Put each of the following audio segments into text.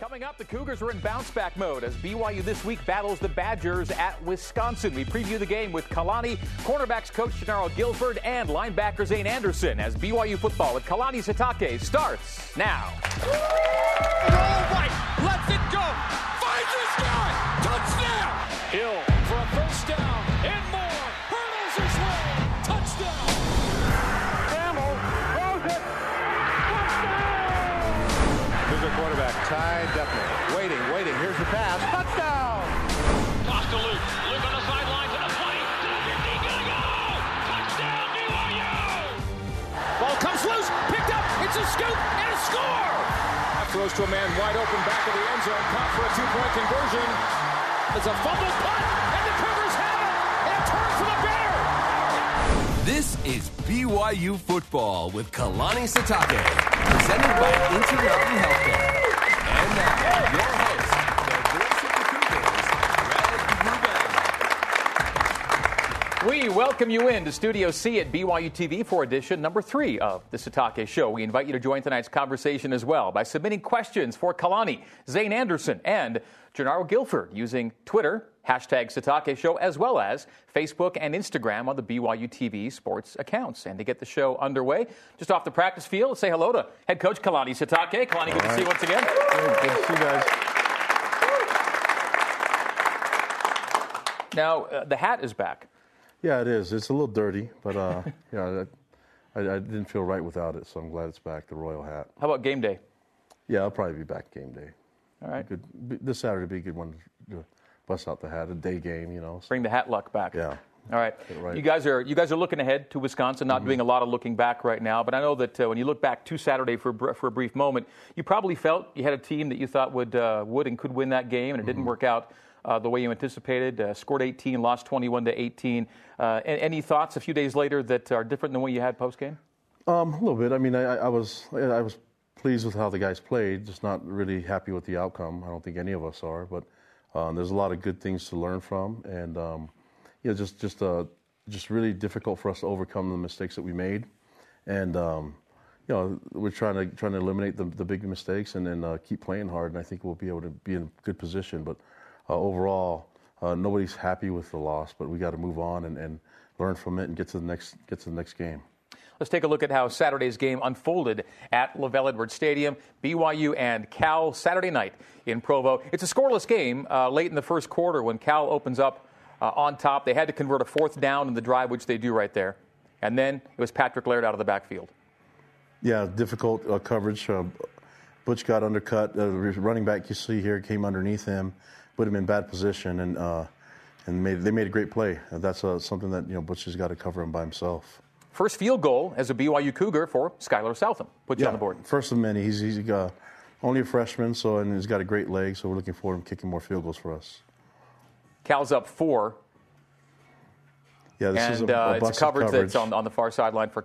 Coming up, the Cougars are in bounce back mode as BYU this week battles the Badgers at Wisconsin. We preview the game with Kalani, cornerbacks coach Jernaro Gilford, and linebacker Zane Anderson as BYU football with Kalani Sitake starts now. Roll right, lets it go, finds his guy, touchdown! Hill Ty Detmer. Waiting, waiting. Here's the pass. Touchdown! Toss to Luke, Luke on the sideline to the 20, to the 50, gonna go! Touchdown BYU! Ball comes loose, picked up, it's a scoop, and a score! That Throws to a man wide open back of the end zone, caught for a two-point conversion. It's a fumble punt, and the Cougars have it, and a turn for the better! This is BYU football with Kalani Sitake, presented by Intermountain Healthcare. And We welcome you in to Studio C at BYU TV for edition number three of the Sitake Show. We invite you to join tonight's conversation as well by submitting questions for Kalani, Zane Anderson, and Jernaro Gilford using Twitter, hashtag Sitake Show, as well as Facebook and Instagram on the BYU TV sports accounts. And to get the show underway, just off the practice field, say hello to head coach Kalani Sitake. Kalani, good to see you once again. Good to see you guys. Now, uh, the hat is back. Yeah, it is. It's a little dirty, but uh, yeah, I, I didn't feel right without it, so I'm glad it's back. The royal hat. How about game day? Yeah, I'll probably be back game day. All right. Good. This Saturday would be a good one to bust out the hat. A day game, you know. so- Bring the hat luck back. Yeah. All right. Right. You guys are you guys are looking ahead to Wisconsin, not doing a lot of looking back right now. But I know that uh, when you look back to Saturday for a for a brief moment, you probably felt you had a team that you thought would uh, would and could win that game, and it didn't work out. Uh, the way you anticipated, uh, scored 18, lost 21 to 18. Uh, any thoughts a few days later that are different than what you had post game? Um, a little bit. I mean, I, I was I was pleased with how the guys played. Just not really happy with the outcome. I don't think any of us are. But um, there's a lot of good things to learn from, and um, you know, just just uh, just really difficult for us to overcome the mistakes that we made. And um, you know, we're trying to trying to eliminate the, the big mistakes and then uh, keep playing hard. And I think we'll be able to be in a good position. But overall, uh, nobody's happy with the loss. But we got to move on and, and learn from it and get to the next get to the next game. Let's take a look at how Saturday's game unfolded at LaVell Edwards Stadium. BYU and Cal Saturday night in Provo. It's a scoreless game uh, late in the first quarter when Cal opens up uh, on top. They had to convert a fourth down in the drive, which they do right there. And then it was Patrick Laird out of the backfield. Yeah, difficult uh, coverage. Uh, Butch got undercut. Uh, the running back you see here came underneath him, put him in bad position, and uh, and made, they made a great play. That's uh, something that you know Butch has got to cover him by himself. First field goal as a BYU Cougar for Skyler Southam. Put you on the board. First of many. He's he's uh, only a freshman, so and he's got a great leg. So we're looking for him kicking more field goals for us. Cal's up four, Yeah, this is and a, uh, a it's a busted coverage, that's on, on the far sideline for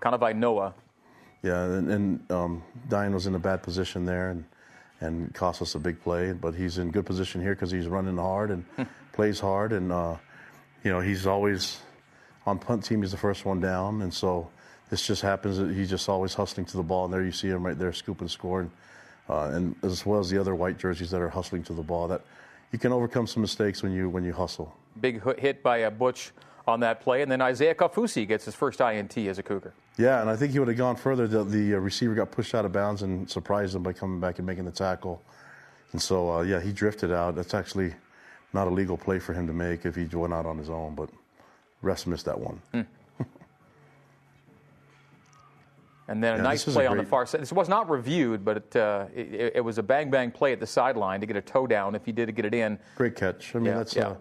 Kanawai Noa. Yeah, and, and um, Dine was in a bad position there and, and cost us a big play. But he's in good position here because he's running hard and plays hard. And, uh, you know, he's always on punt team, he's the first one down. And so this just happens that he's just always hustling to the ball. And there you see him right there, scooping, and score. And, uh, and as well as the other white jerseys that are hustling to the ball, that you can overcome some mistakes when you, when you hustle. Big hit- hit by uh, Butch on that play. And then Isaiah Kaufusi gets his first INT as a Cougar. Yeah, and I think he would have gone further. The, the uh, receiver got pushed out of bounds and surprised him by coming back and making the tackle. And so, uh, yeah, he drifted out. That's actually not a legal play for him to make if he went out on his own, but refs missed that one. And then a Yeah, nice is a play on the far side. This was not reviewed, but it, uh, it, it was a bang bang play at the sideline to get a toe down if he did get it in. Great catch. I mean, Yeah, that's yeah. uh,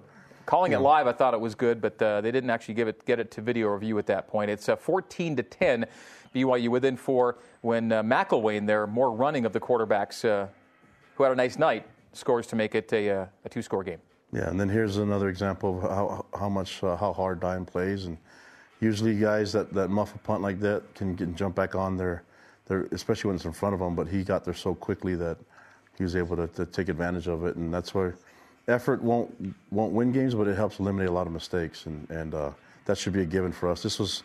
Calling it live, I thought it was good, but uh, they didn't actually give it get it to video review at that point. It's uh, 14 to 10, BYU within four when uh, McIlwain, their more running of the quarterbacks, uh, who had a nice night, scores to make it a, uh, a two score game. Yeah, and then here's another example of how how much uh, how hard Dime plays, and usually guys that, that muff a punt like that can, can jump back on their, their especially when it's in front of them. But he got there so quickly that he was able to, to take advantage of it, and that's where effort won't won't win games, but it helps eliminate a lot of mistakes, and and uh, that should be a given for us. This was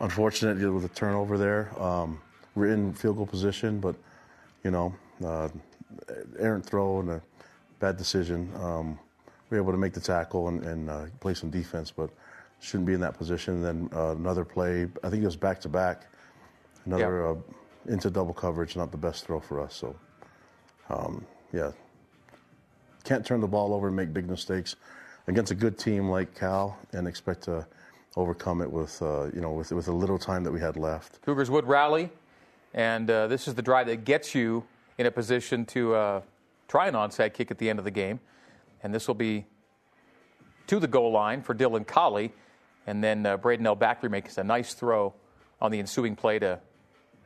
unfortunate with the turnover there. Um, we're in field goal position, but you know. Uh, errant throw and a bad decision. Um, we were able to make the tackle and, and uh, play some defense, but shouldn't be in that position. And then uh, another play, I think it was back to back, another Yeah. uh, into double coverage, not the best throw for us. So, um, yeah, can't turn the ball over and make big mistakes against a good team like Cal and expect to overcome it with uh, you know with with a little time that we had left. Cougars would rally, and uh, this is the drive that gets you in a position to uh, try an onside kick at the end of the game. And this will be to the goal line for Dylan Collie, and then uh, Braden L. Backley makes a nice throw on the ensuing play to,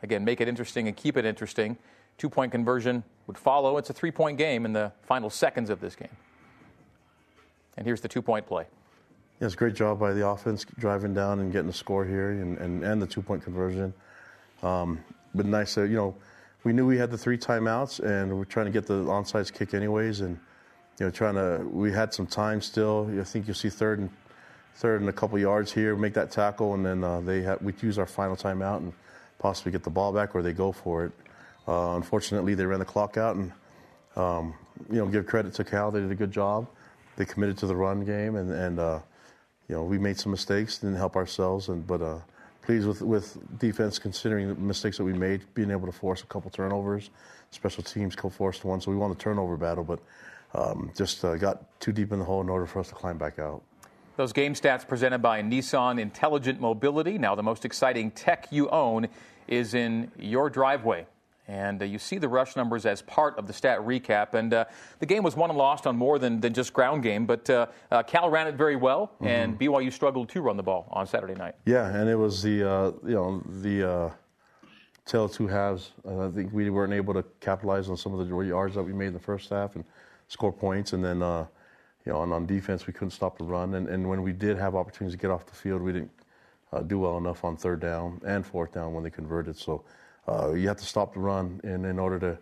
again, make it interesting and keep it interesting. Two point conversion would follow. It's a three point game in the final seconds of this game. And here's the two point play. A great job by the offense driving down and getting the score here and, and, and the two point conversion. Um, but nice, uh, you know, we knew we had the three timeouts and we're trying to get the onside kick anyways. And, you know, trying to, we had some time still. I think you'll see third and third and a couple yards here, make that tackle, and then uh, they ha- we use our final timeout and possibly get the ball back or they go for it. Uh, unfortunately, they ran the clock out and, um, you know, give credit to Cal. They did a good job. They committed to the run game and, and uh, you know, we made some mistakes, didn't help ourselves, and but uh, pleased with with defense considering the mistakes that we made, being able to force a couple turnovers. Special teams co-forced one, so we won the turnover battle, but um, just uh, got too deep in the hole in order for us to climb back out. Those game stats presented by Nissan Intelligent Mobility. Now, the most exciting tech you own is in your driveway. And uh, you see the rush numbers as part of the stat recap. And uh, the game was won and lost on more than, than just ground game, but uh, uh, Cal ran it very well, and BYU struggled to run the ball on Saturday night. Yeah, and it was the uh, you know the uh, tale of two halves. Uh, I think we weren't able to capitalize on some of the yards that we made in the first half and score points, and then uh, you know on, on defense we couldn't stop the run, and, and when we did have opportunities to get off the field, we didn't uh, do well enough on third down and fourth down when they converted. So uh, you have to stop the run in, in order to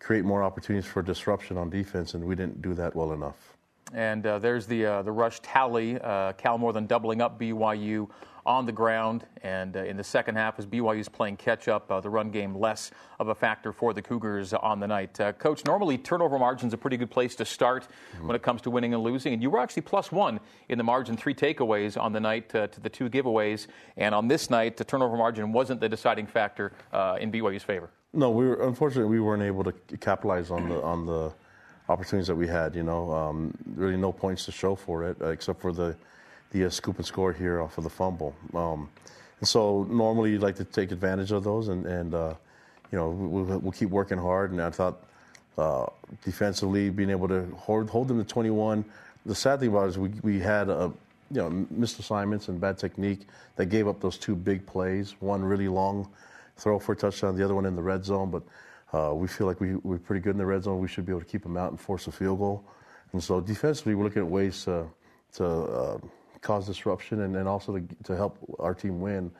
create more opportunities for disruption on defense, and we didn't do that well enough. And uh, there's the uh, the rush tally. Uh, Cal more than doubling up BYU on the ground. And uh, in the second half, as BYU's playing catch up, uh, the run game less of a factor for the Cougars on the night. Uh, Coach, normally turnover margin's a pretty good place to start when it comes to winning and losing. And you were actually plus one in the margin, three takeaways on the night uh, to the two giveaways. And on this night, the turnover margin wasn't the deciding factor uh, in BYU's favor. No, we were unfortunately we weren't able to capitalize on the on the opportunities that we had. You know, um, really no points to show for it uh, except for the the uh, scoop and score here off of the fumble. Um, and so normally you'd like to take advantage of those, and and uh, you know we, we'll, we'll keep working hard. And I thought uh, defensively being able to hold, hold them to 21. The sad thing about it is we we had a you know missed assignments and bad technique that gave up those two big plays. One really long throw for a touchdown, the other one in the red zone. But uh, we feel like we, we're pretty good in the red zone. We should be able to keep them out and force a field goal. And so defensively, we're looking at ways to, to uh, cause disruption and, and also to, to help our team win.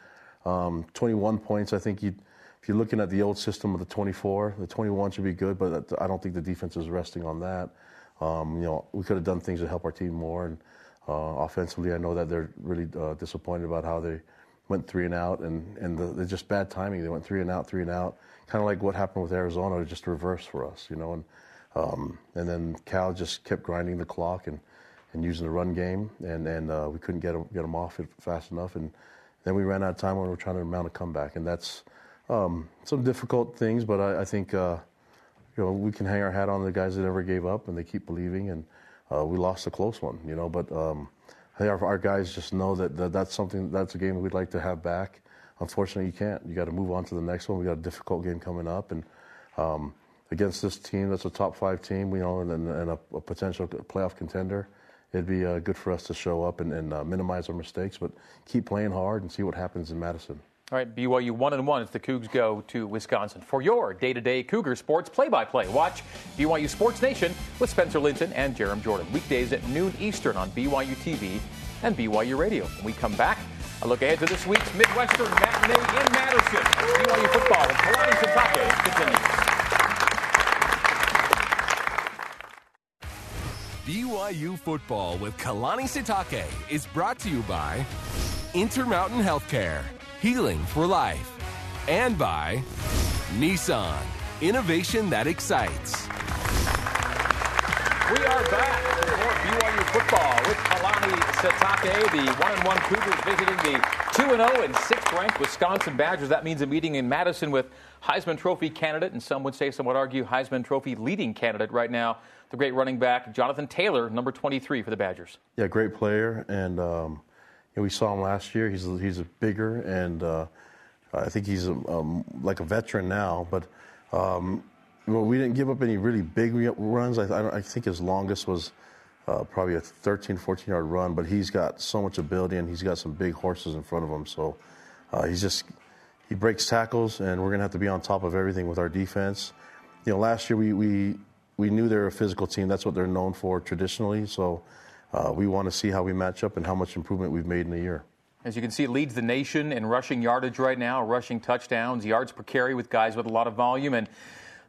Um, 21 points, I think you if you're looking at the old system of the 24, the 21 should be good, but I don't think the defense is resting on that. Um, you know, we could have done things to help our team more. And uh, offensively, I know that they're really uh, disappointed about how they went three and out, and and the, just bad timing. They went three and out, three and out, kind of like what happened with Arizona, just reverse for us, you know. And um, and then Cal just kept grinding the clock and, and using the run game, and and uh, we couldn't get them, get them off it fast enough, and then we ran out of time when we were trying to mount a comeback, and that's um, some difficult things, but I, I think. Uh, you know, we can hang our hat on the guys that never gave up and they keep believing. And uh, we lost a close one, you know, but um, I think our, our guys just know that, that that's something, that's a game we'd like to have back. Unfortunately, you can't. You got to move on to the next one. We got a difficult game coming up, and um, against this team, that's a top five team, you know, and, and, a, a potential playoff contender. It'd be uh, good for us to show up and, and uh, minimize our mistakes, but keep playing hard and see what happens in Madison. All right, BYU one and one as the Cougs go to Wisconsin. For your day-to-day Cougar sports play-by-play, watch BYU Sports Nation with Spencer Linton and Jarom Jordan weekdays at noon Eastern on BYU TV and BYU Radio. When we come back, a look ahead to this week's Midwestern matinee in Madison. BYU football and Kalani Sitake continues. BYU football with Kalani Sitake is brought to you by Intermountain Healthcare, healing for life, and by Nissan, innovation that excites. We are back for more BYU football with Kalani Sitake, the one and one Cougars visiting the two and oh zero and sixth ranked Wisconsin Badgers. That means a meeting in Madison with Heisman Trophy candidate, and some would say, some would argue, Heisman Trophy leading candidate right now, the great running back Jonathan Taylor, number 23 for the Badgers. Yeah, great player, and um, you know, we saw him last year. He's he's bigger, and uh, I think he's a, um, like a veteran now, but. Um, well, we didn't give up any really big runs. I, I think his longest was uh, probably a 13, 14 yard run, but he's got so much ability and he's got some big horses in front of him. So uh, he's just, he breaks tackles, and we're going to have to be on top of everything with our defense. You know, last year we, we, we knew they're a physical team. That's what they're known for traditionally. So uh, we want to see how we match up and how much improvement we've made in a year. As you can see, leads the nation in rushing yardage right now, rushing touchdowns, yards per carry with guys with a lot of volume. And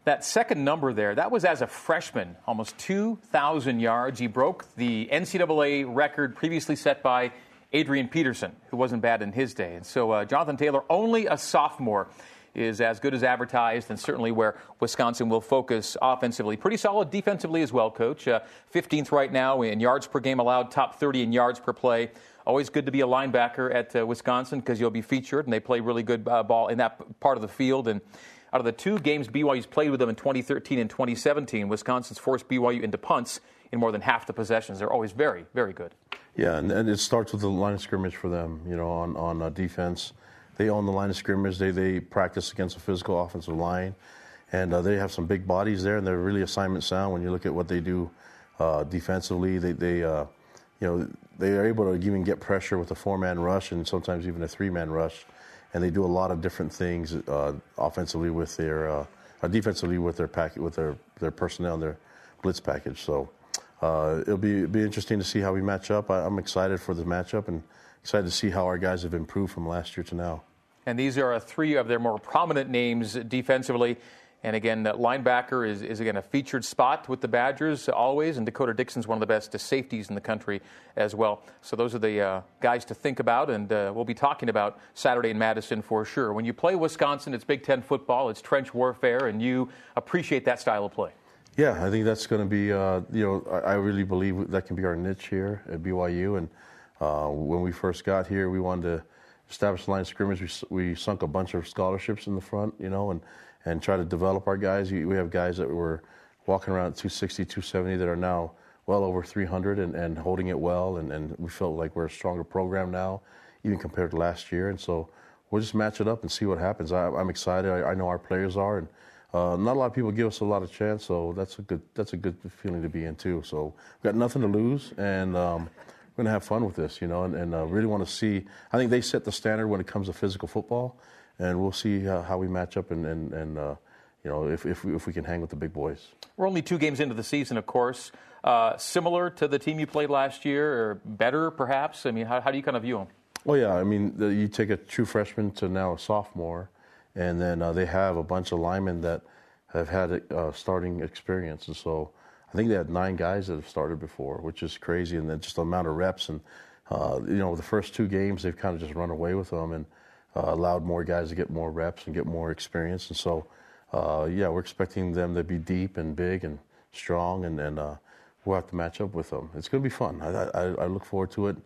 that second number there, that was as a freshman, almost 2,000 yards. He broke the NCAA record previously set by Adrian Peterson, who wasn't bad in his day. And so uh, Jonathan Taylor, only a sophomore, is as good as advertised and certainly where Wisconsin will focus offensively. Pretty solid defensively as well, coach. Uh, 15th right now in yards per game allowed, top 30 in yards per play. Always good to be a linebacker at uh, Wisconsin because you'll be featured and they play really good uh, ball in that part of the field. And out of the two games BYU's played with them in 2013 and 2017, Wisconsin's forced BYU into punts in more than half the possessions. They're always very, very good. Yeah, and, and it starts with the line of scrimmage for them, you know, on, on uh, defense. They own the line of scrimmage. They, they practice against a physical offensive line. And uh, they have some big bodies there, and they're really assignment sound when you look at what they do uh, defensively. They, they uh, you know, they are able to even get pressure with a four-man rush and sometimes even a three-man rush and they do a lot of different things uh, offensively with their uh, defensively with their pack with their their personnel and their blitz package. So uh, it'll be be interesting to see how we match up. I, am excited for the matchup and excited to see how our guys have improved from last year to now. And these are three of their more prominent names defensively. And again, linebacker is, is again a featured spot with the Badgers always, and D'Cota Dixon's one of the best safeties in the country as well. So those are the uh, guys to think about, and uh, we'll be talking about Saturday in Madison for sure. When you play Wisconsin, it's Big Ten football, it's trench warfare, and you appreciate that style of play. Yeah, I think that's going to be, uh, you know, I really believe that can be our niche here at BYU. And uh, when we first got here, we wanted to establish a line of scrimmage. We, we sunk a bunch of scholarships in the front, you know, and and try to develop our guys. We have guys that were walking around 260, 270 that are now well over 300 and, and holding it well. And, and we felt like we're a stronger program now, even compared to last year. And so we'll just match it up and see what happens. I, am excited. I, I, know our players are, and uh, not a lot of people give us a lot of chance. So that's a good that's a good feeling to be in too. So we've got nothing to lose, and um, we're gonna have fun with this, you know. And, and uh, really want to see. I think they set the standard when it comes to physical football and we'll see uh, how we match up and, and, and uh, you know, if, if we, if, we, can hang with the big boys. We're only two games into the season, of course. Uh, similar to the team you played last year, or better, perhaps? I mean, how, how do you kind of view them? Well, yeah, I mean, the, you take a true freshman to now a sophomore, and then uh, they have a bunch of linemen that have had uh, starting experience. And so I think they had nine guys that have started before, which is crazy. And then just the amount of reps. And, uh, you know, the first two games, they've kind of just run away with them. And, uh, allowed more guys to get more reps and get more experience. And so, uh, yeah, we're expecting them to be deep and big and strong, and, and uh, we'll have to match up with them. It's going to be fun. I, I, I, look forward to it.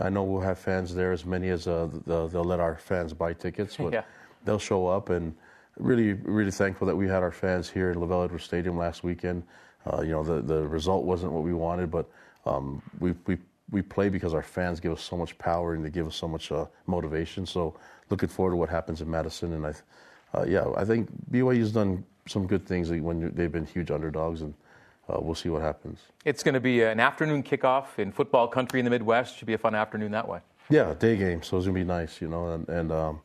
I know we'll have fans there, as many as uh, the, they'll let our fans buy tickets, but yeah. They'll show up. And really, really thankful that we had our fans here in LaVell Edwards Stadium last weekend. Uh, you know, the, the result wasn't what we wanted, but um, we, we we play because our fans give us so much power and they give us so much uh, motivation. So looking forward to what happens in Madison. And I, uh, yeah, I think BYU's done some good things when they've been huge underdogs, and uh, we'll see what happens. It's going to be an afternoon kickoff in football country in the Midwest. Should be a fun afternoon that way. Yeah, day game, so it's going to be nice, you know, and, and um,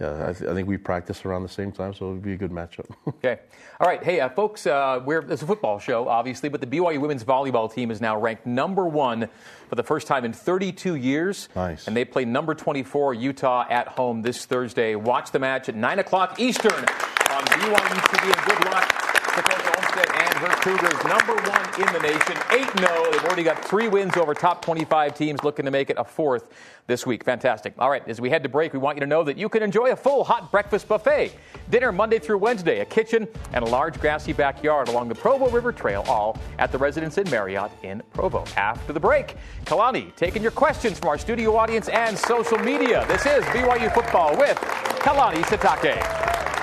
yeah, I, th- I, think we practice around the same time, so it would be a good matchup. okay. All right. Hey, uh, folks, uh, we're, it's a football show, obviously, but the BYU women's volleyball team is now ranked number one for the first time in 32 years. Nice. And they play number 24, Utah, at home this Thursday. Watch the match at 9 o'clock Eastern on BYU TV, and good luck Cougars, number one in the nation, 8 0. They've already got three wins over top 25 teams, looking to make it a fourth this week. Fantastic. All right, as we head to break, we want you to know that you can enjoy a full hot breakfast buffet. Dinner Monday through Wednesday, a kitchen, and a large grassy backyard along the Provo River Trail, all at the Residence Inn Marriott in Provo. After the break, Kalani taking your questions from our studio audience and social media. This is BYU Football with Kalani Sitake.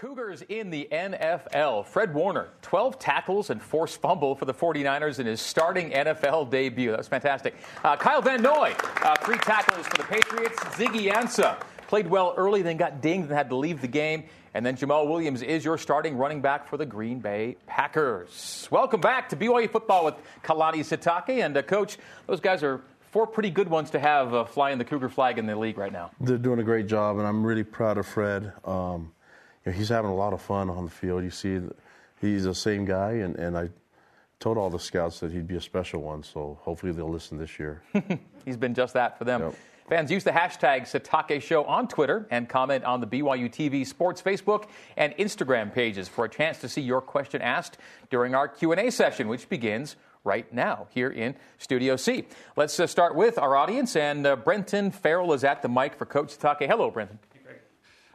Cougars in the NFL. Fred Warner, 12 tackles and forced fumble for the 49ers in his starting NFL debut. That was fantastic. Uh, Kyle Van Noy, uh, three tackles for the Patriots. Ziggy Ansah played well early, then got dinged and had to leave the game. And then Jamaal Williams is your starting running back for the Green Bay Packers. Welcome back to BYU football with Kalani Sitake and uh, Coach. Those guys are four pretty good ones to have uh, flying the Cougar flag in the league right now. They're doing a great job, and I'm really proud of Fred. Um, know, he's having a lot of fun on the field. You see, he's the same guy, and, and I told all the scouts that he'd be a special one, so hopefully they'll listen this year. he's been just that for them. Yep. Fans use the hashtag Sitake Show on Twitter and comment on the BYU TV Sports Facebook and Instagram pages for a chance to see your question asked during our Q&A session, which begins right now here in Studio C. Let's uh, start with our audience, and uh, Brenton Farrell is at the mic for Coach Sitake. Hello, Brenton.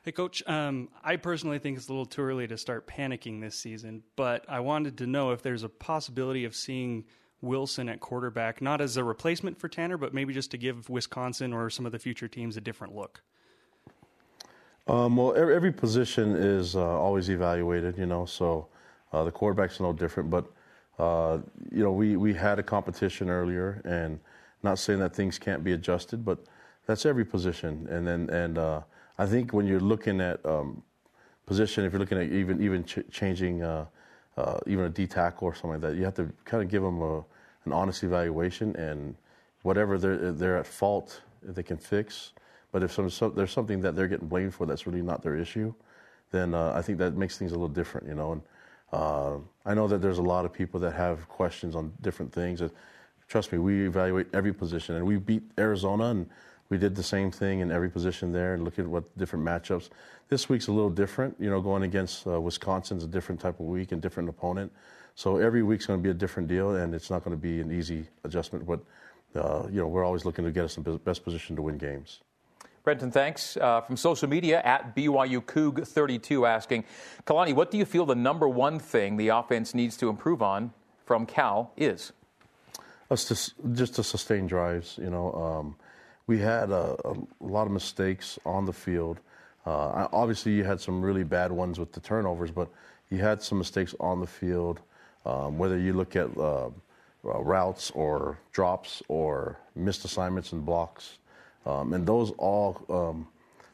Hey, Coach. Um, I personally think it's a little too early to start panicking this season, but I wanted to know if there's a possibility of seeing Wilson at quarterback, not as a replacement for Tanner, but maybe just to give Wisconsin or some of the future teams a different look. Um, well, every, position is uh, always evaluated, you know, so uh, the quarterback's no different. But, uh, you know, we, we had a competition earlier, and not saying that things can't be adjusted, but that's every position. And then, and, uh, I think when you're looking at um, position, if you're looking at even even ch- changing uh, uh, even a D tackle or something like that, you have to kind of give them a, an honest evaluation and whatever they're they're at fault, they can fix. But if some, so, there's something that they're getting blamed for that's really not their issue, then uh, I think that makes things a little different, you know. And uh, I know that there's a lot of people that have questions on different things. And trust me, we evaluate every position, and we beat Arizona and we did the same thing in every position there and look at what different matchups. This week's a little different. You know, going against uh, Wisconsin's a different type of week and different opponent. So every week's going to be a different deal, and it's not going to be an easy adjustment. But uh, you know, we're always looking to get us in the best position to win games. Brenton, thanks. Uh, from social media at BYU Coug32 asking, Kalani, what do you feel the number one thing the offense needs to improve on from Cal is? Us to, just to sustain drives. You know, um, we had a, a, lot of mistakes on the field. Uh, obviously, you had some really bad ones with the turnovers, but you had some mistakes on the field. Um, whether you look at uh, uh, routes or drops or missed assignments and blocks, um, and those all um,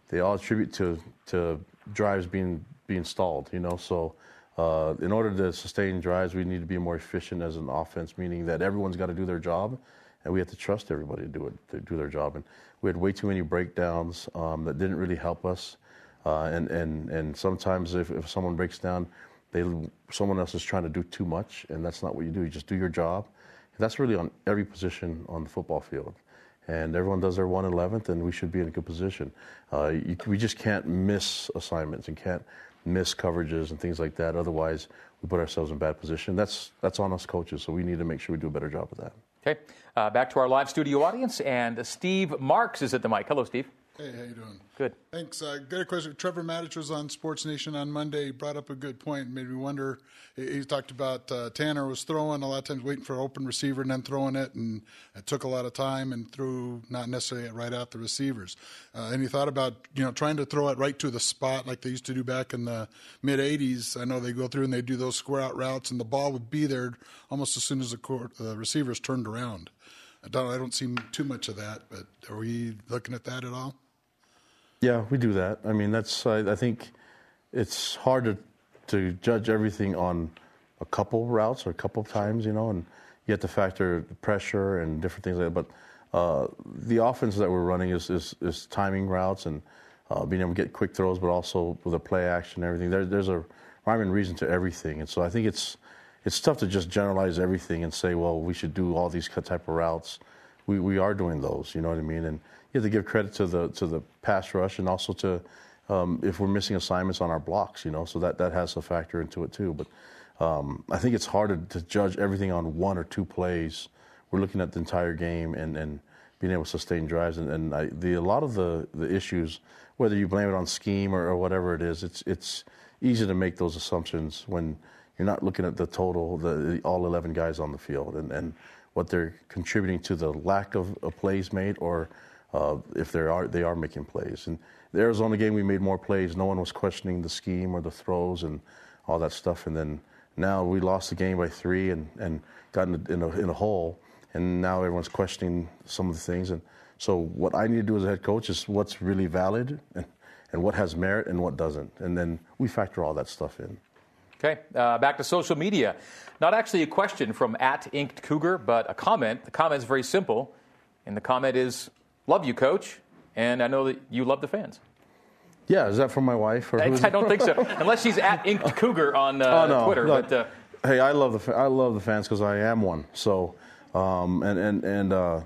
they all attribute to to drives being being stalled. You know, so. Uh, in order to sustain drives, we need to be more efficient as an offense, meaning that everyone's got to do their job, and we had to trust everybody to do it, to do their job. And we had way too many breakdowns um, that didn't really help us. Uh, and, and, and sometimes if, if someone breaks down, they, someone else is trying to do too much, and that's not what you do. You just do your job. And that's really on every position on the football field. And everyone does their 111th, and we should be in a good position. Uh, you, we just can't miss assignments and can't miss coverages and things like that. Otherwise, we put ourselves in bad position. That's, that's on us coaches, so we need to make sure we do a better job of that. Okay, uh, back to our live studio audience, and Steve Marks is at the mic. Hello, Steve. Hey, how you doing? Good. Thanks. Uh, got a question. Trevor Matich was on Sports Nation on Monday. He brought up a good point. Made me wonder. He, he talked about uh, Tanner was throwing a lot of times, waiting for an open receiver and then throwing it, and it took a lot of time and threw not necessarily right at the receivers. Uh, and he thought about you know trying to throw it right to the spot like they used to do back in the mid '80s. I know they go through and they do those square out routes, and the ball would be there almost as soon as the court, uh, receivers turned around. I don't, I don't see too much of that, but are we looking at that at all? Yeah, we do that. I mean, that's I, I think it's hard to to judge everything on a couple routes or a couple times, you know, and you have to factor the pressure and different things like that. But uh, the offense that we're running is is, is timing routes and uh, being able to get quick throws, but also with a play action and everything. There, there's a rhyme and reason to everything, and so I think it's it's tough to just generalize everything and say, well, we should do all these type of routes. We we are doing those, you know what I mean? And you have to give credit to the to the pass rush and also to um, if we're missing assignments on our blocks, you know, so that, that has a factor into it too. But um, I think it's hard to, to, judge everything on one or two plays. We're looking at the entire game and, and being able to sustain drives. And, and I, the, a lot of the, the issues, whether you blame it on scheme or, or whatever it is, it's, it's easy to make those assumptions when you're not looking at the total, the, all 11 guys on the field and, and what they're contributing to the lack of, of plays made or uh, if they are, they are making plays. And the Arizona game, we made more plays. No one was questioning the scheme or the throws and all that stuff. And then now we lost the game by three and, and got in a, in, a, in a hole. And now everyone's questioning some of the things. And so what I need to do as a head coach is what's really valid and, and what has merit and what doesn't. And then we factor all that stuff in. Okay, uh, back to social media. Not actually a question from at Inked Cougar, but a comment. The comment is very simple, and the comment is, "Love you, Coach," and I know that you love the fans. Yeah, is that from my wife? Or I, I don't think so, unless she's at Inked Cougar on uh, oh, no, Twitter. No. But, uh, hey, I love the fa- I love the fans because I am one. So, um, and and and uh,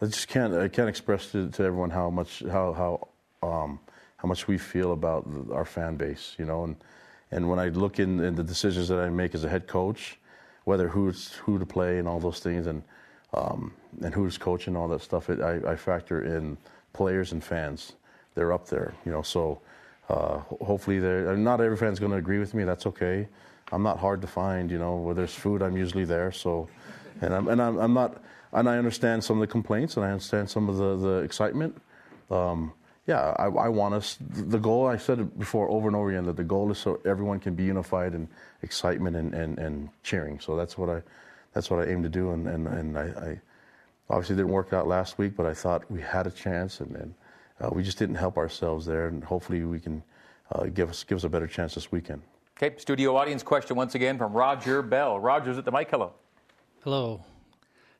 I just can't I can't express to, to everyone how much how how um, how much we feel about our fan base. You know, and and when I look in, in the decisions that I make as a head coach, whether who's who to play and all those things, and um, and who's coaching all that stuff, it, I, I, factor in players and fans. They're up there, you know. So uh, hopefully, they're not every fan's going to agree with me. That's okay. I'm not hard to find, you know. Where there's food, I'm usually there. So, and I'm and I'm, I'm not, and I understand some of the complaints, and I understand some of the the excitement. Um, yeah, I, I, want us. The goal, I said it before over and over again, that the goal is so everyone can be unified in excitement and, and, and cheering. So that's what I, that's what I aim to do. And, and, and I, I obviously didn't work out last week, but I thought we had a chance, and, and uh, we just didn't help ourselves there. And hopefully we can uh, give us give us a better chance this weekend. Okay, studio audience question once again from Roger Bell. Roger's at the mic. Hello. Hello.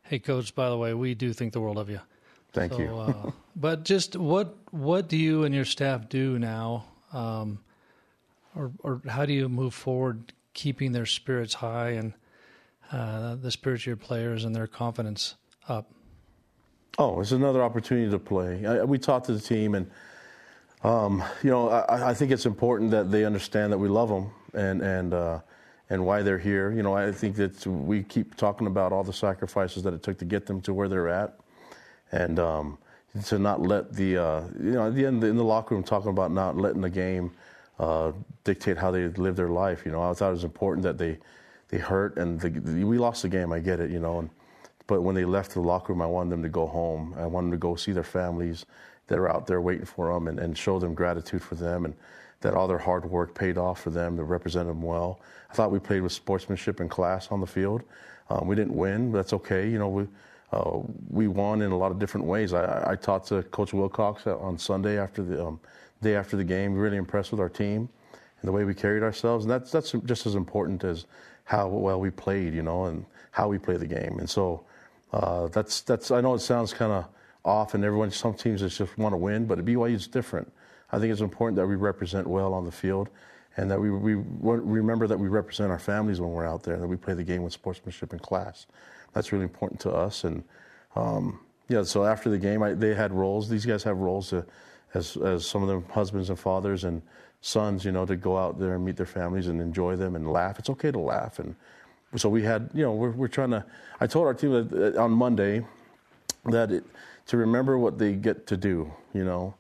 Hey, coach. By the way, we do think the world of you. Thank so, you. uh, but just what what do you and your staff do now, um, or or how do you move forward, keeping their spirits high and uh, the spirits of your players and their confidence up? Oh, it's another opportunity to play. I, we talked to the team, and um, you know, I, I, think it's important that they understand that we love them and and uh, and why they're here. You know, I think that we keep talking about all the sacrifices that it took to get them to where they're at and um, to not let the uh, you know at the end in the locker room talking about not letting the game uh, dictate how they live their life. You know, I thought it was important that they they hurt and the, we lost the game. I get it, you know, and, but when they left the locker room, I wanted them to go home. I wanted them to go see their families that are out there waiting for them and, and show them gratitude for them and that all their hard work paid off for them to represent them well. I thought we played with sportsmanship and class on the field. Um, we didn't win, but that's okay. You know, we uh, we won in a lot of different ways. I, I talked to Coach Wilcox on Sunday after the um, day after the game. Really impressed with our team and the way we carried ourselves, and that's that's just as important as how well we played, you know, and how we play the game. And so uh, that's that's. I know it sounds kind of off, and everyone some teams just want to win, but at BYU is different. I think it's important that we represent well on the field, and that we, we remember that we represent our families when we're out there, that we play the game with sportsmanship and class that's really important to us. And um, yeah, so after the game, I, they had roles. These guys have roles to, as as some of them husbands and fathers and sons, you know, to go out there and meet their families and enjoy them and laugh. It's okay to laugh. And so we had, you know, we're, we're trying to. I told our team that on Monday that it, to remember what they get to do, you know,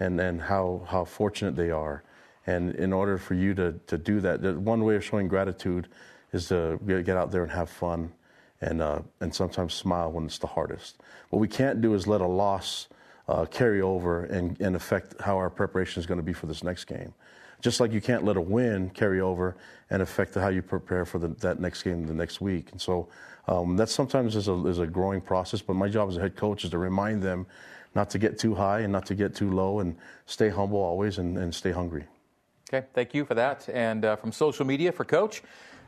and and how how fortunate they are. And in order for you to, to do that, one way of showing gratitude is to get out there and have fun and, uh, and sometimes smile when it's the hardest. What we can't do is let a loss uh, carry over and, and affect how our preparation is going to be for this next game. Just like you can't let a win carry over and affect how you prepare for the, that next game the next week. And so um, that sometimes is a, is a growing process, but my job as a head coach is to remind them not to get too high and not to get too low and stay humble always and, and stay hungry. Okay, thank you for that. And uh, from social media for Coach,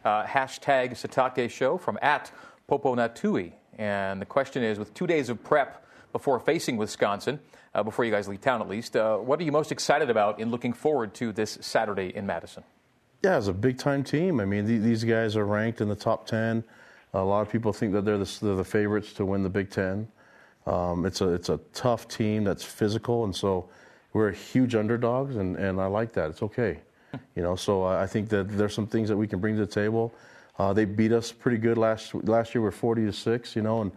uh, hashtag Sitake Show from at Popo Natui. And the question is with two days of prep before facing Wisconsin, uh, before you guys leave town at least, uh, what are you most excited about in looking forward to this Saturday in Madison? Yeah, it's a big time team. I mean, th- these guys are ranked in the top 10. A lot of people think that they're the, they're the favorites to win the Big Ten. Um, it's, a, it's a tough team that's physical, and so we're huge underdogs, and, and I like that. It's okay, you know. So I think that there's some things that we can bring to the table. Uh, they beat us pretty good last last year. We're 40 to six, you know, and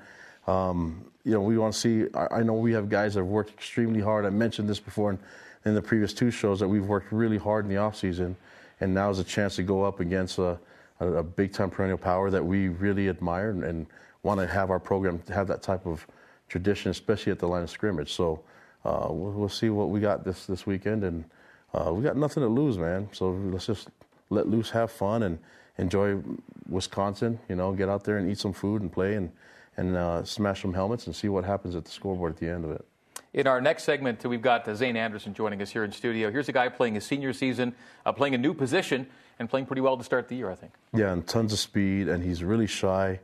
um, you know we want to see. I, I know we have guys that have worked extremely hard. I mentioned this before in, in the previous two shows that we've worked really hard in the off season, and now is a chance to go up against a, a, a big time perennial power that we really admire and, and want to have our program have that type of tradition, especially at the line of scrimmage. So uh, we'll, we'll, see what we got this this weekend, and uh, we got nothing to lose, man. So let's just let loose, have fun, and enjoy Wisconsin. You know, get out there and eat some food and play and and uh, smash some helmets and see what happens at the scoreboard at the end of it. In our next segment, we've got uh, Zane Anderson joining us here in studio. Here's a guy playing his senior season, uh, playing a new position, and playing pretty well to start the year, I think. Yeah, and tons of speed, and he's really shy.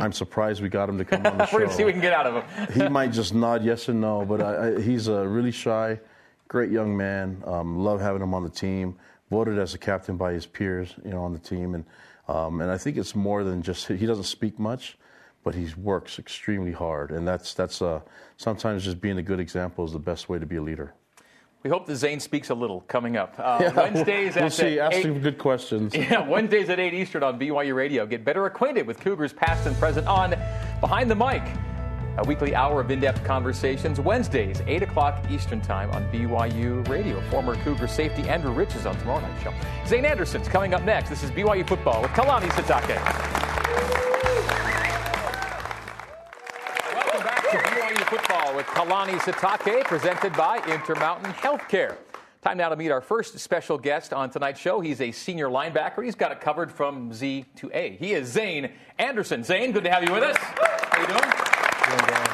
I'm surprised we got him to come on the show. We're going to see what we can get out of him. he might just nod yes and no, but I, I, he's a really shy, great young man. Um, love having him on the team. Voted as a captain by his peers, you know, on the team, and um, and I think it's more than just he doesn't speak much, but he works extremely hard, and that's that's uh, sometimes just being a good example is the best way to be a leader. We hope that Zane speaks a little coming up. Uh, yeah, Wednesdays we'll at see. Ask eight, good questions. Yeah, Wednesdays at 8 Eastern on BYU Radio. Get better acquainted with Cougars past and present on Behind the Mic, a weekly hour of in depth conversations. Wednesdays, 8 o'clock Eastern Time on BYU Radio. Former Cougar safety Andrew Rich is on tomorrow night's show. Zane Anderson's coming up next. This is BYU Football with Kalani Sitake. Welcome back to BYU Football with Kalani Sitake, presented by Intermountain Healthcare. Time now to meet our first special guest on tonight's show. He's a senior linebacker. He's got it covered from Z to A. He is Zane Anderson. Zane, good to have you with us. How you doing? Doing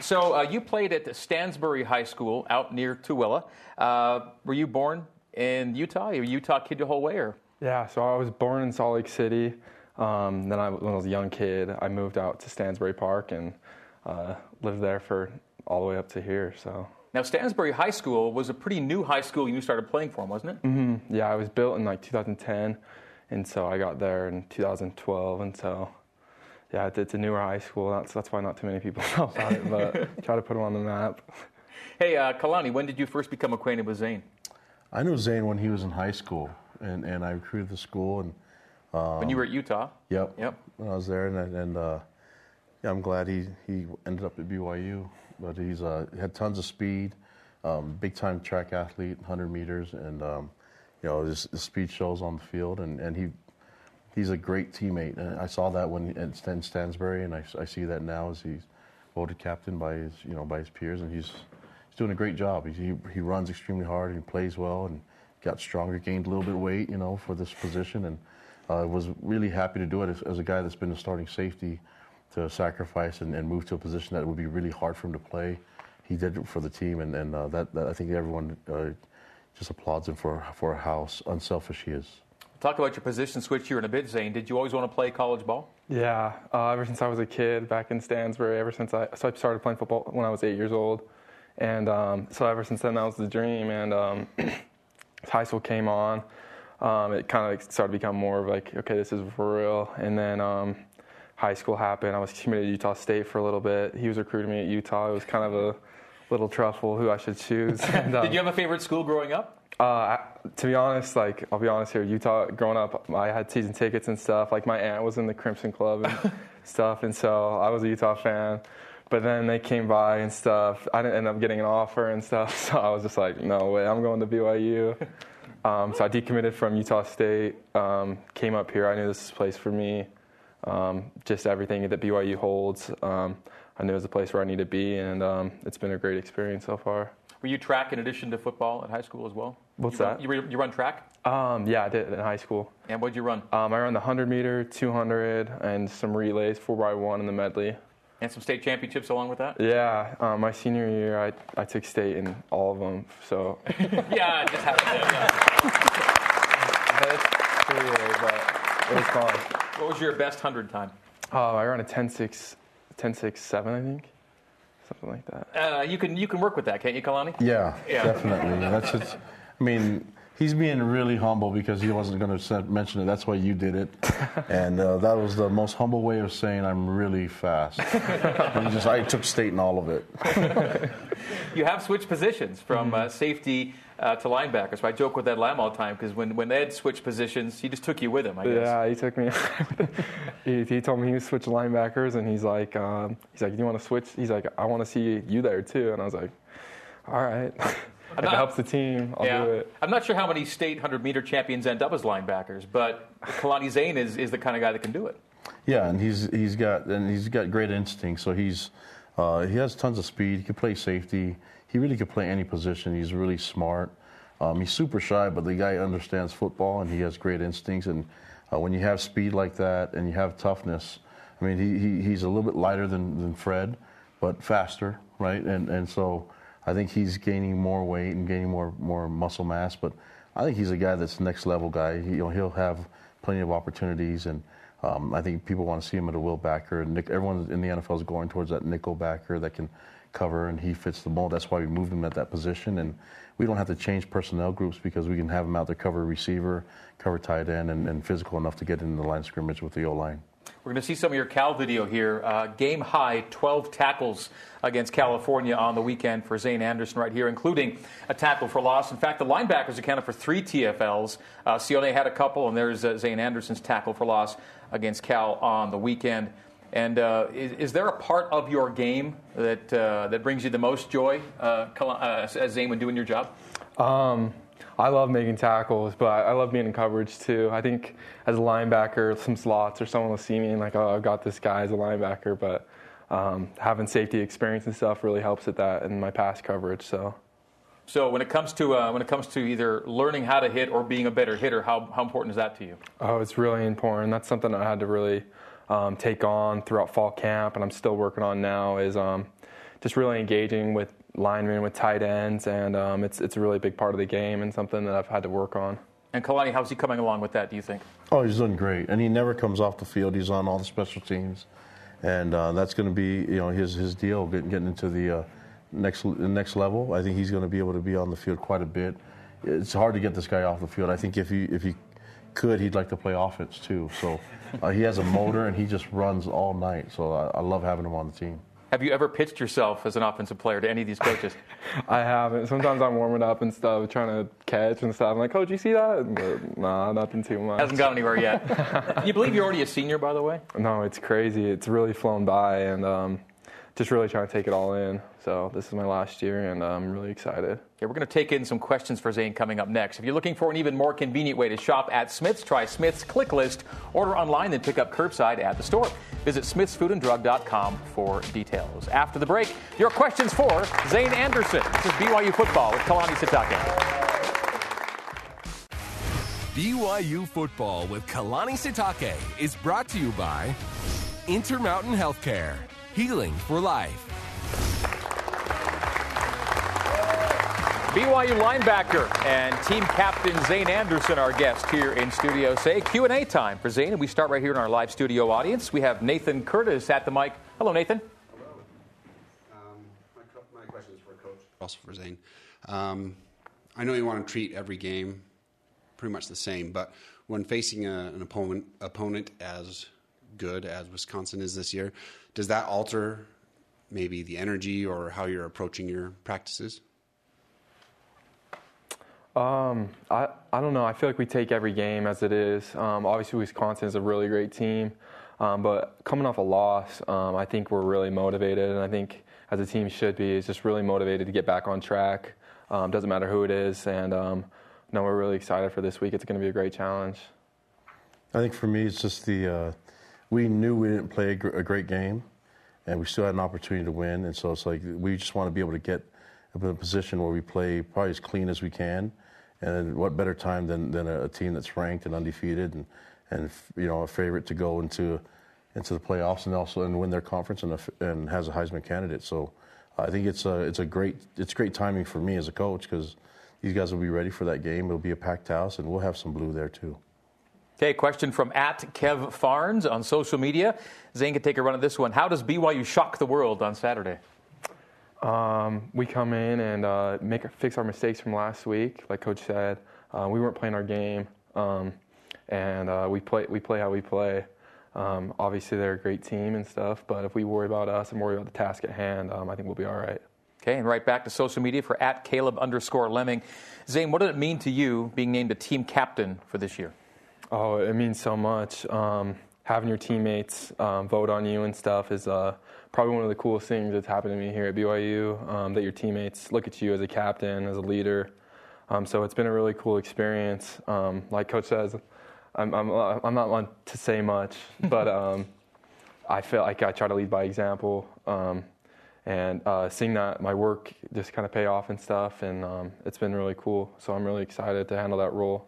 So uh, you played at Stansbury High School out near Tooele. Uh, were you born in Utah? Are you a Utah kid the whole way, or? Yeah, so I was born in Salt Lake City. Um, then I, when I was a young kid, I moved out to Stansbury Park and uh, lived there for all the way up to here. So now Stansbury High School was a pretty new high school you started playing for, wasn't it? Mm-hmm. Yeah, it was built in like 2010, and so I got there in 2012, and so yeah, it's a newer high school. That's that's why not too many people know about it, but try to put them on the map. Hey, uh, Kalani, when did you first become acquainted with Zane? I knew Zane when he was in high school, and, and I recruited the school and um, when you were at Utah. Yep. Yep. When I was there, and, and uh, yeah, I'm glad he, he ended up at BYU. But he's uh, had tons of speed, um, big time track athlete, 100 meters, and um, you know his, his, speed shows on the field, and, and he he's a great teammate. And I saw that when at Stansbury, and I, I see that now as he's voted captain by his you know by his peers, and he's he's doing a great job. He he, he runs extremely hard and he plays well and got stronger, gained a little bit of weight, you know, for this position, and uh, was really happy to do it as, as, a guy that's been a starting safety to sacrifice and, and, move to a position that would be really hard for him to play. He did it for the team, and, and uh, that, that, I think everyone uh, just applauds him for, for how unselfish he is. Talk about your position switch here in a bit, Zane. Did you always want to play college ball? Yeah, uh, ever since I was a kid back in Stansbury, ever since I, so I started playing football when I was eight years old. And um, so ever since then, that was the dream. And um, high school came on um, it kind of started to become more of like, okay, this is for real. And then um, high school happened. I was committed to Utah State for a little bit. He was recruiting me at Utah. It was kind of a little truffle who I should choose. And, um, Did you have a favorite school growing up? Uh, to be honest, like I'll be honest here, Utah. Growing up, I had season tickets and stuff. Like my aunt was in the Crimson Club and stuff, and so I was a Utah fan. But then they came by and stuff. I didn't end up getting an offer and stuff, so I was just like, no way, I'm going to BYU. Um, so I decommitted from Utah State, um, came up here. I knew this was a place for me. Um, just everything that BYU holds, um, I knew it was a place where I need to be, and um, it's been a great experience so far. Were you track in addition to football at high school as well? What's you that? Run, you, you, run track? Um, yeah, I did in high school. And what did you run? I ran the 100 meter, 200, and some relays, 4x1 in the medley. And some state championships along with that? Yeah, um, my senior year, I, I took state in all of them. So yeah, just happened to. Yeah. That's but it was fun. What was your best hundred time? Uh, I ran a 10-6, 10-6, 7, I think, something like that. Uh, you can you can work with that, can't you, Kalani? Yeah, yeah. definitely. That's just, I mean, He's being really humble because he wasn't going to mention it. That's why you did it, and uh, that was the most humble way of saying I'm really fast. and just I took state in all of it. you have switched positions from uh, safety uh, to linebackers. So I joke with Ed Lamb all the time because when, when Ed switched positions, he just took you with him. I guess. Yeah, he took me. he, he told me he would switch linebackers, and he's like, um, he's like, do you want to switch? He's like, I want to see you there too, and I was like, all right. If not, it helps the team, I'll yeah. do it. I'm not sure how many state 100 meter champions end up as linebackers, but Kalani Zane is, is the kind of guy that can do it. Yeah, and he's he's got and he's got great instinct. So he's uh, he has tons of speed. He can play safety. He really can play any position. He's really smart. Um, he's super shy, but the guy understands football and he has great instincts. And uh, when you have speed like that and you have toughness, I mean, he, he he's a little bit lighter than, than Fred, but faster, right? And and so I think he's gaining more weight and gaining more more muscle mass. But I think he's a guy that's next level guy. He, you know, he'll have plenty of opportunities, and um, I think people want to see him at a will backer. And Nick, everyone in the NFL is going towards that nickel backer that can cover, and he fits the mold. That's why we moved him at that position, and we don't have to change personnel groups because we can have him out there cover receiver, cover tight end, and, and physical enough to get into the line scrimmage with the O line. We're going to see some of your Cal video here. Uh, game high 12 tackles against California on the weekend for Zane Anderson right here, including a tackle for loss. In fact, the linebackers accounted for three TFLs. Uh, Sione had a couple, and there's uh, Zane Anderson's tackle for loss against Cal on the weekend. And uh, is, is, there a part of your game that uh, that brings you the most joy, uh, uh as Zane, when doing your job? Um, I love making tackles, but I love being in coverage too. I think as a linebacker, some slots or someone will see me and like, oh, I've got this guy as a linebacker. But um, having safety experience and stuff really helps at that in my pass coverage. So. So when it comes to uh, when it comes to either learning how to hit or being a better hitter, how how important is that to you? Oh, it's really important. That's something I had to really um, take on throughout fall camp, and I'm still working on now. Is um, just really engaging with linemen, with tight ends, and um, it's it's a really big part of the game and something that I've had to work on. And Kalani, how's he coming along with that? Do you think? Oh, he's doing great, and he never comes off the field. He's on all the special teams, and uh, that's going to be you know his his deal getting getting into the uh, next next level. I think he's going to be able to be on the field quite a bit. It's hard to get this guy off the field. I think if he if he could, he'd like to play offense too. So uh, he has a motor, and he just runs all night. So I, I love having him on the team. Have you ever pitched yourself as an offensive player to any of these coaches? I haven't. Sometimes I'm warming up and stuff, trying to catch and stuff. I'm like, Coach, you see that? But, nah, nothing too much. Hasn't gone anywhere yet. you believe you're already a senior, by the way? No, it's crazy. It's really flown by, and um, just really trying to take it all in. So this is my last year, and I'm really excited. Yeah, we're going to take in some questions for Zane coming up next. If you're looking for an even more convenient way to shop at Smith's, try Smith's Click List. Order online, then pick up curbside at the store. Visit smithsfoodanddrug.com for details. After the break, your questions for Zane Anderson. This is BYU football with Kalani Sitake. BYU football with Kalani Sitake is brought to you by Intermountain Healthcare, healing for life. BYU linebacker and team captain Zane Anderson, our guest here in Studio C Q&A time for Zane, and we start right here in our live studio audience. We have Nathan Curtis at the mic. Hello, Nathan. Hello. Um, my, my, question is for Coach, also for Zane. Um, I know you want to treat every game pretty much the same, but when facing a, an opponent, opponent as good as Wisconsin is this year, does that alter maybe the energy or how you're approaching your practices? Um, I, I don't know. I feel like we take every game as it is. Um, obviously, Wisconsin is a really great team, um, but coming off a loss, um, I think we're really motivated, and I think as a team should be, is just really motivated to get back on track. Um, doesn't matter who it is, and um, no, we're really excited for this week. It's going to be a great challenge. I think for me, it's just the uh, we knew we didn't play a, gr- a great game, and we still had an opportunity to win, and so it's like we just want to be able to get in a position where we play probably as clean as we can and what better time than, than a, team that's ranked and undefeated and, and you know a favorite to go into into the playoffs and also and win their conference and, a, and has a Heisman candidate. So I think it's a it's a great it's great timing for me as a coach because these guys will be ready for that game. It'll be a packed house and we'll have some blue there too. Okay, question from at Kev Farns on social media. Zane can take a run at this one. How does BYU shock the world on Saturday? Um, we come in and uh, make fix our mistakes from last week. Like Coach said, uh, we weren't playing our game, um, and uh, we play we play how we play. Um, obviously, they're a great team and stuff, but if we worry about us and worry about the task at hand, um, I think we'll be all right. Okay, and right back to social media for at Caleb underscore Lemming. Zane, what did it mean to you being named a team captain for this year? Oh, it means so much. Um, having your teammates um, vote on you and stuff is uh, probably one of the coolest things that's happened to me here at BYU. Um, that your teammates look at you as a captain, as a leader. Um, so it's been a really cool experience. Um, like Coach says, I'm, I'm, I'm, not one to say much, but um, I feel like I try to lead by example. Um, and uh, seeing that my work just kind of pay off and stuff, and um, it's been really cool. So I'm really excited to handle that role.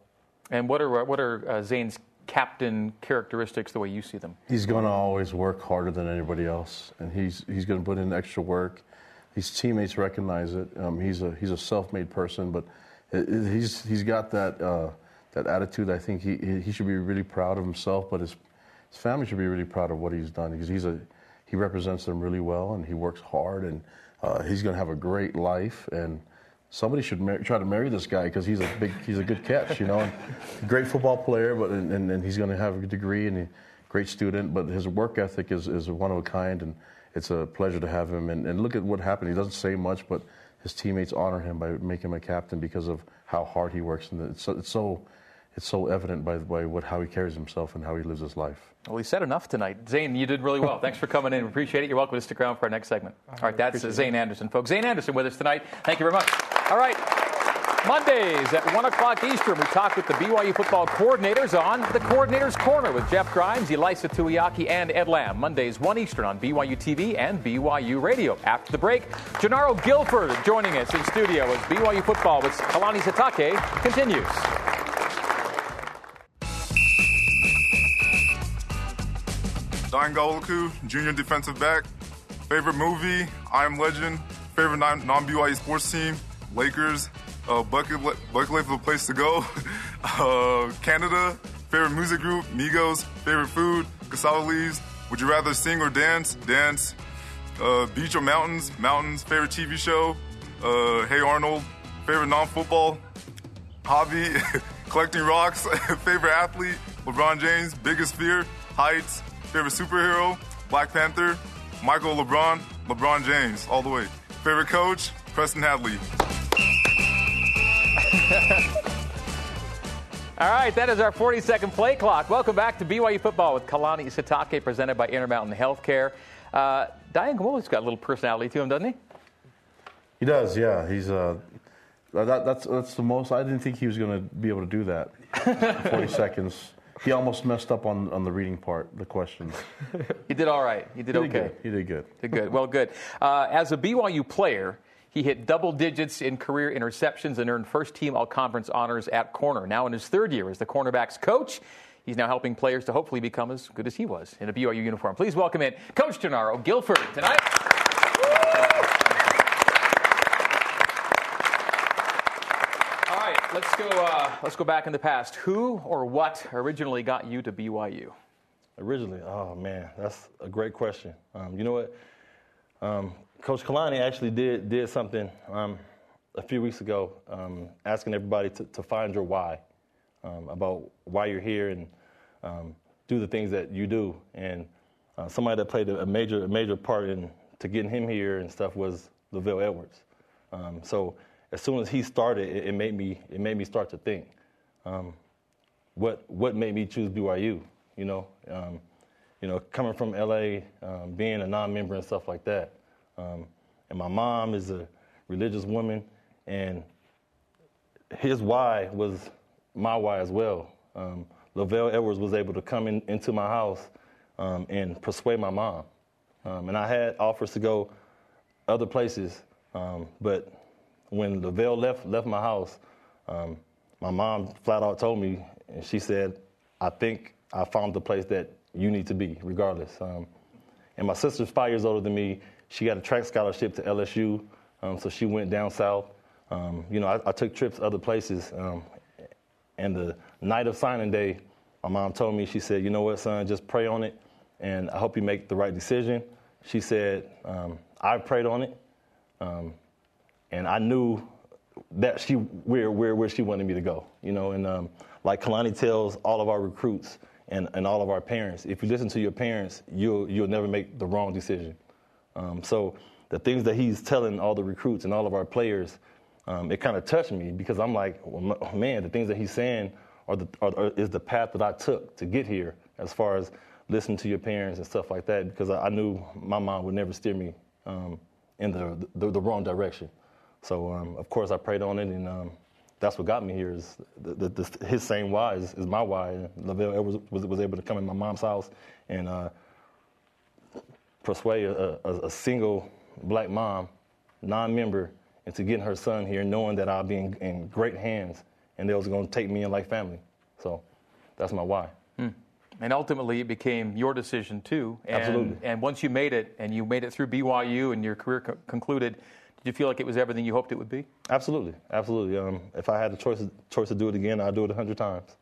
And what are what are uh, Zane's captain characteristics the way you see them? He's going to always work harder than anybody else, and he's he's going to put in extra work. His teammates recognize it. Um, he's a he's a self-made person, but he's he's got that uh, that attitude. I think he he should be really proud of himself, but his his family should be really proud of what he's done because he's a he represents them really well, and he works hard, and uh, he's going to have a great life. And somebody should mar- try to marry this guy because he's a big, he's a good catch, you know, and great football player, but and, and, and he's going to have a degree and a great student, but his work ethic is, is one of a kind, and it's a pleasure to have him. And, and look at what happened. He doesn't say much, but his teammates honor him by making him a captain because of how hard he works, and it's so, it's so it's so evident by, by what, how he carries himself and how he lives his life. Well, he said enough tonight. Zane, you did really well. Thanks for coming in. We appreciate it. You're welcome to stick around for our next segment. All right, that's Zane Anderson, folks. Zane Anderson with us tonight. Thank you very much. All right. Mondays at 1 o'clock Eastern, we talk with the BYU football coordinators on the Coordinators Corner with Jeff Grimes, Ilaisa Tuiaki, and Ed Lamb. Mondays, 1 Eastern on BYU TV and BYU Radio. After the break, Jernaro Gilford joining us in studio as BYU football with Kalani Sitake continues. Dayan Ghanwoloku, junior defensive back. Favorite movie, I Am Legend. Favorite non BYU sports team, Lakers. Uh, bucket, bucket list of a place to go. Uh, Canada. Favorite music group, Migos. Favorite food, cassava leaves. Would you rather sing or dance? Dance. Uh, beach or mountains? Mountains. Favorite TV show? Uh, hey Arnold. Favorite non-football hobby? collecting rocks. Favorite athlete? LeBron James. Biggest fear? Heights. Favorite superhero? Black Panther. Michael LeBron. LeBron James. All the way. Favorite coach? Preston Hadley. All right, that is our 40 second play clock. Welcome back to BYU football with Kalani Sitake, presented by Intermountain Healthcare. Uh, Dayan Ghanwoloku's got a little personality to him, doesn't he? He does, yeah. He's uh, that, that's that's the most. I didn't think he was going to be able to do that. 40 seconds. He almost messed up on, on the reading part, the questions. He did all right. He did, He okay. did good. He did good. Did good. Well, good. Uh, as a BYU player, he hit double digits in career interceptions and earned first team all conference honors at corner. Now in his third year as the cornerbacks coach, he's now helping players to hopefully become as good as he was in a BYU uniform. Please welcome in Coach Jernaro Gilford tonight. All right, let's go. Uh, let's go back in the past. Who or what originally got you to BYU? Originally, oh man, that's a great question. Um, you know what? Um, Coach Kalani actually did did something um, a few weeks ago, um, asking everybody to, to find your why, um, about why you're here and um, do the things that you do. And uh, somebody that played a major a major part in to getting him here and stuff was LaVell Edwards. Um, so as soon as he started, it, it made me it made me start to think, what what made me choose BYU? You know, you know, coming from LA, um, being a non-member and stuff like that. Um, and my mom is a religious woman, and his why was my why as well. Um, LaVell Edwards was able to come in, into my house um, and persuade my mom. Um, and I had offers to go other places, um, but when LaVell left left my house, my mom flat out told me, and she said, "I think I found the place that you need to be, regardless." Um, and my sister's five years older than me. She got a track scholarship to LSU, um, so she went down south. Um, you know, I, I, took trips other places. Um, and the night of signing day, my mom told me, she said, "You know what, son? Just pray on it, and I hope you make the right decision." She said, um, "I prayed on it. Um, and I knew that she where where where she wanted me to go. You know, and um, like Kalani tells all of our recruits and, and all of our parents, if you listen to your parents, you'll you'll never make the wrong decision. Um, so the things that he's telling all the recruits and all of our players, um, it kind of touched me because I'm like, well, man, the things that he's saying are the are, are, is the path that I took to get here, as far as listening to your parents and stuff like that, because I, I knew my mom would never steer me um, in the, the, the wrong direction. So um, of course I prayed on it, and um, that's what got me here. Is the, the, the, his same why is, is my why. And LaVell Edwards was, was able to come in my mom's house and uh, persuade a, a, a, single black mom, non-member, into getting her son here, knowing that I'll be in, in great hands, and they was going to take me in like family. So that's my why. Hmm. And ultimately, it became your decision too. And, Absolutely. And once you made it, and you made it through BYU, and your career co- concluded you feel like it was everything you hoped it would be? Absolutely, absolutely. Um, if I had the choice choice to do it again, I'd do it a hundred times.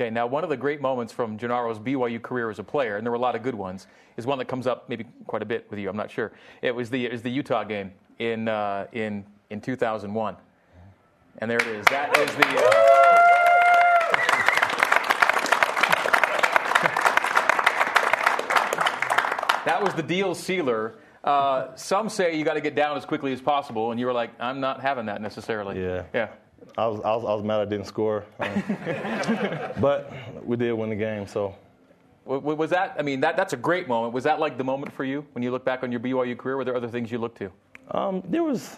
Okay, now one of the great moments from Jernaro's BYU career as a player, and there were a lot of good ones, is one that comes up maybe quite a bit with you. I'm not sure. It was the it was the Utah game in uh, in in 2001, and there it is. That is the. Uh, that was the deal sealer uh, some say you got to get down as quickly as possible, and you were like, I'm not having that necessarily. Yeah. Yeah. I was, I was, I was mad I didn't score. Um, but we did win the game, so. Was that, I mean, that, that's a great moment. Was that like the moment for you when you look back on your BYU career? Were there other things you looked to? Um, there was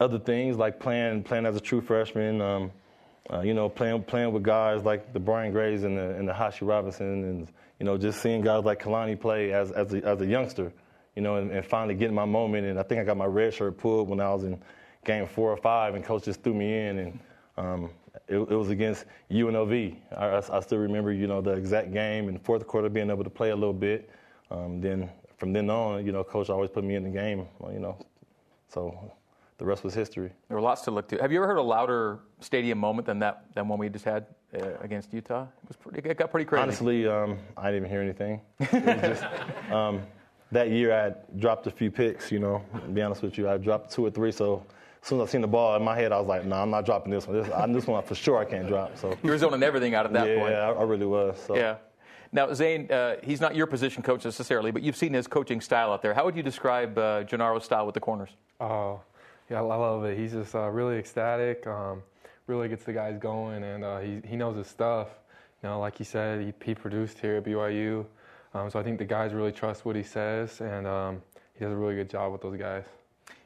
other things like playing, playing as a true freshman, um, uh, you know, playing, playing with guys like the Brian Grays and the, and the Hashi Robinson, and, you know, just seeing guys like Kalani play as, as, a, as a youngster you know, and, and, finally getting my moment. And I think I got my red shirt pulled when I was in game four or five, and coach just threw me in, and um, it, it, was against UNLV. I, I, still remember, you know, the exact game and fourth quarter being able to play a little bit. Um, then from then on, you know, coach always put me in the game, you know, so the rest was history. There were lots to look to. Have you ever heard a louder stadium moment than that than one we just had uh, against Utah? It was pretty. It got pretty crazy. Honestly, um, I didn't even hear anything. It was just, um, that year I dropped a few picks, you know, to be honest with you. I dropped two or three, so as soon as I seen the ball in my head, I was like, no, nah, I'm not dropping this one. This, I, this one for sure I can't drop. So You were zoning everything out at that yeah, point. Yeah, I, I, really was. So. Yeah. Now, Zane, uh, he's not your position coach necessarily, but you've seen his coaching style out there. How would you describe uh, Jernaro's style with the corners? Oh, yeah, I love it. He's just uh, really ecstatic, um, really gets the guys going, and uh, he, he knows his stuff. You know, like he said, he, he produced here at BYU. Um, so I think the guys really trust what he says, and um, he does a really good job with those guys.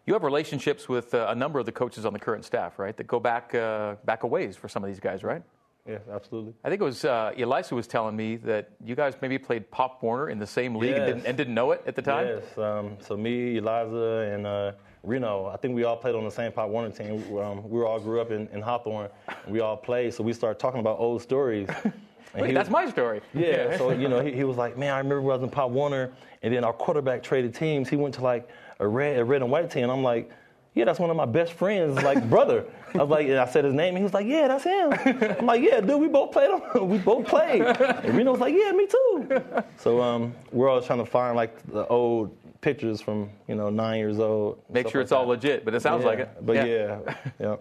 You have relationships with uh, a number of the coaches on the current staff, right? That go back uh, back a ways for some of these guys, right? Yeah, absolutely. I think it was uh, Ilaisa was telling me that you guys maybe played Pop Warner in the same league yes. and, didn't, and, didn't, know it at the time. Yes. Um, so me, Ilaisa, and uh, Reno, I think we all played on the same Pop Warner team. Um, we all grew up in, in Hawthorne. we all played, so we started talking about old stories. Wait, that's my story. Yeah, so you know, he, he, was like, man, I remember when I was in Pop Warner, and then our quarterback traded teams. He went to like a red, a red and white team. I'm like, yeah, that's one of my best friends, like brother. I was like, and I said his name, and he was like, yeah, that's him. I'm like, yeah, dude, we both played we both played. And Reno was like, yeah, me too. So um, we're always trying to find like the old pictures from you know nine years old. Make sure like it's that. all legit, but it sounds yeah, like it. But yeah, yeah, yeah.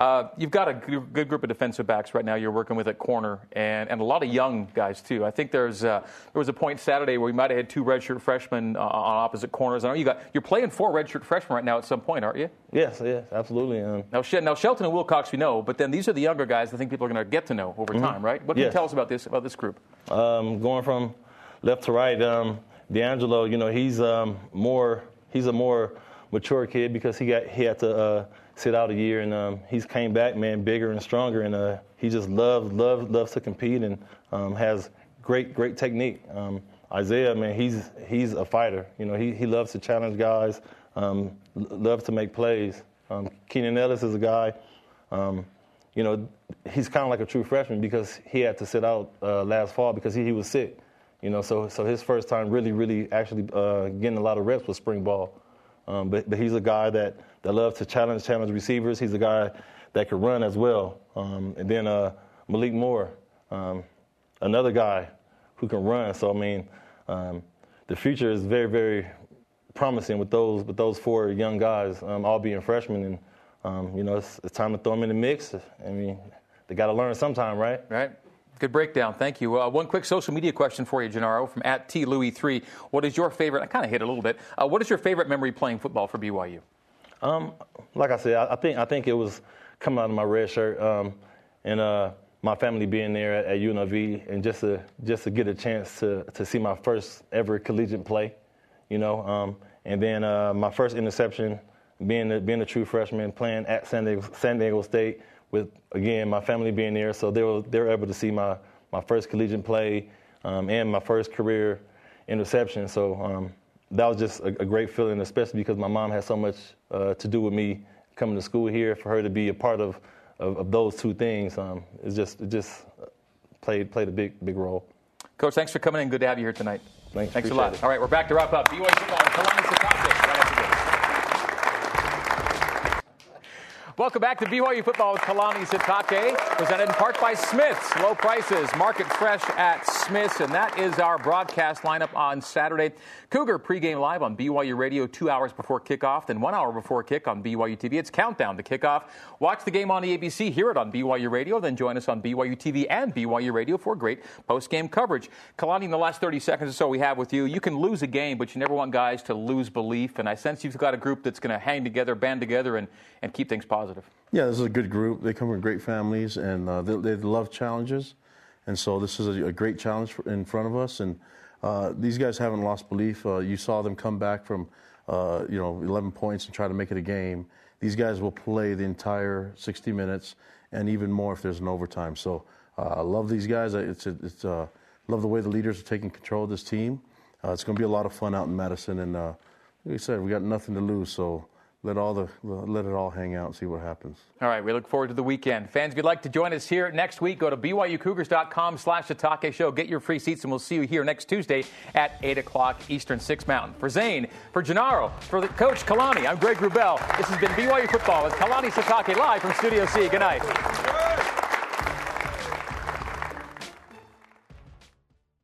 Uh, you've got a good group of defensive backs right now you're working with at corner, and, and a lot of young guys, too. I think there's uh, there was a point Saturday where we might have had two redshirt freshmen uh, on opposite corners. I know you got, you're playing four redshirt freshmen right now at some point, aren't you? Yes, yes, absolutely. Um, now, now, Shelton and Wilcox we know, but then these are the younger guys I think people are going to get to know over mm-hmm. time, right? What can yes. you tell us about this, about this group? Um, going from left to right, um, D'Angelo, you know, he's um, more, he's a more mature kid because he got, he had to, uh, sit out a year, and um, he's came back, man, bigger and stronger, and uh, he just loves loves loves to compete and um, has great great technique. Um, Isaiah, man, he's he's a fighter. You know, he he loves to challenge guys, um, loves to make plays. Um, Keenan Ellis is a guy. Um, you know, he's kind of like a true freshman because he had to sit out uh, last fall because he, he was sick. You know, so so his first time really really actually uh, getting a lot of reps with spring ball. Um, but, but he's a guy that, that loves to challenge challenge receivers. He's a guy that can run as well. Um, and then uh, Malik Moore, um, another guy who can run. So I mean, um, the future is very very promising with those with those four young guys, um, all being freshmen, and um, you know it's, it's, time to throw them in the mix. I mean, they got to learn sometime, right? Right. Good breakdown. Thank you. Uh, one quick social media question for you, Jernaro, from at T Louis three. What is your favorite? I kind of hit a little bit. Uh, what is your favorite memory playing football for BYU? Um, like I said, I, I, think I think it was coming out of my red shirt um, and uh, my family being there at, at, UNLV and just to just to get a chance to to see my first ever collegiate play, you know, um, and then uh, my first interception, being a, being a true freshman, playing at San Diego, San Diego State with again my family being there, so they were they were able to see my my first collegiate play um, and my first career interception. So um, that was just a, a, great feeling, especially because my mom had so much uh, to do with me coming to school here. For her to be a part of of, of those two things, um, it just it just played played a big big role. Coach, thanks for coming in. Good to have you here tonight. Thanks, thanks a lot. It. All right, we're back to wrap up. BYU football. Sitake. Right after this. Welcome back to BYU Football with Kalani Sitake, presented in part by Smith's. Low prices, market fresh at Smith's, and that is our broadcast lineup on Saturday. Cougar pregame live on BYU Radio two hours before kickoff, then one hour before kick on BYU TV. It's countdown to kickoff. Watch the game on the ABC, hear it on BYU Radio, then join us on BYU TV and BYU Radio for great post-game coverage. Kalani, in the last 30 seconds or so we have with you, you can lose a game, but you never want guys to lose belief, and I sense you've got a group that's going to hang together, band together, and, and keep things positive positive. Yeah, this is a good group. They come from great families, and uh, they, they, love challenges. And so this is a, a great challenge in front of us. And uh, these guys haven't lost belief. Uh, you saw them come back from, uh, you know, 11 points and try to make it a game. These guys will play the entire 60 minutes and even more if there's an overtime. So uh, I love these guys. It's, it's uh, love the way the leaders are taking control of this team. it's going to be a lot of fun out in Madison. And like I said, we got nothing to lose. So let all the let it all hang out and see what happens. All right, we look forward to the weekend. Fans, if you'd like to join us here next week, go to byucougars.com slash Sitake Show. Get your free seats, and we'll see you here next Tuesday at 8 o'clock Eastern, 6 Mountain. For Zane, for Jernaro, for the coach Kalani, I'm Greg Wrubell. This has been BYU Football with Kalani Sitake live from Studio C. Good night.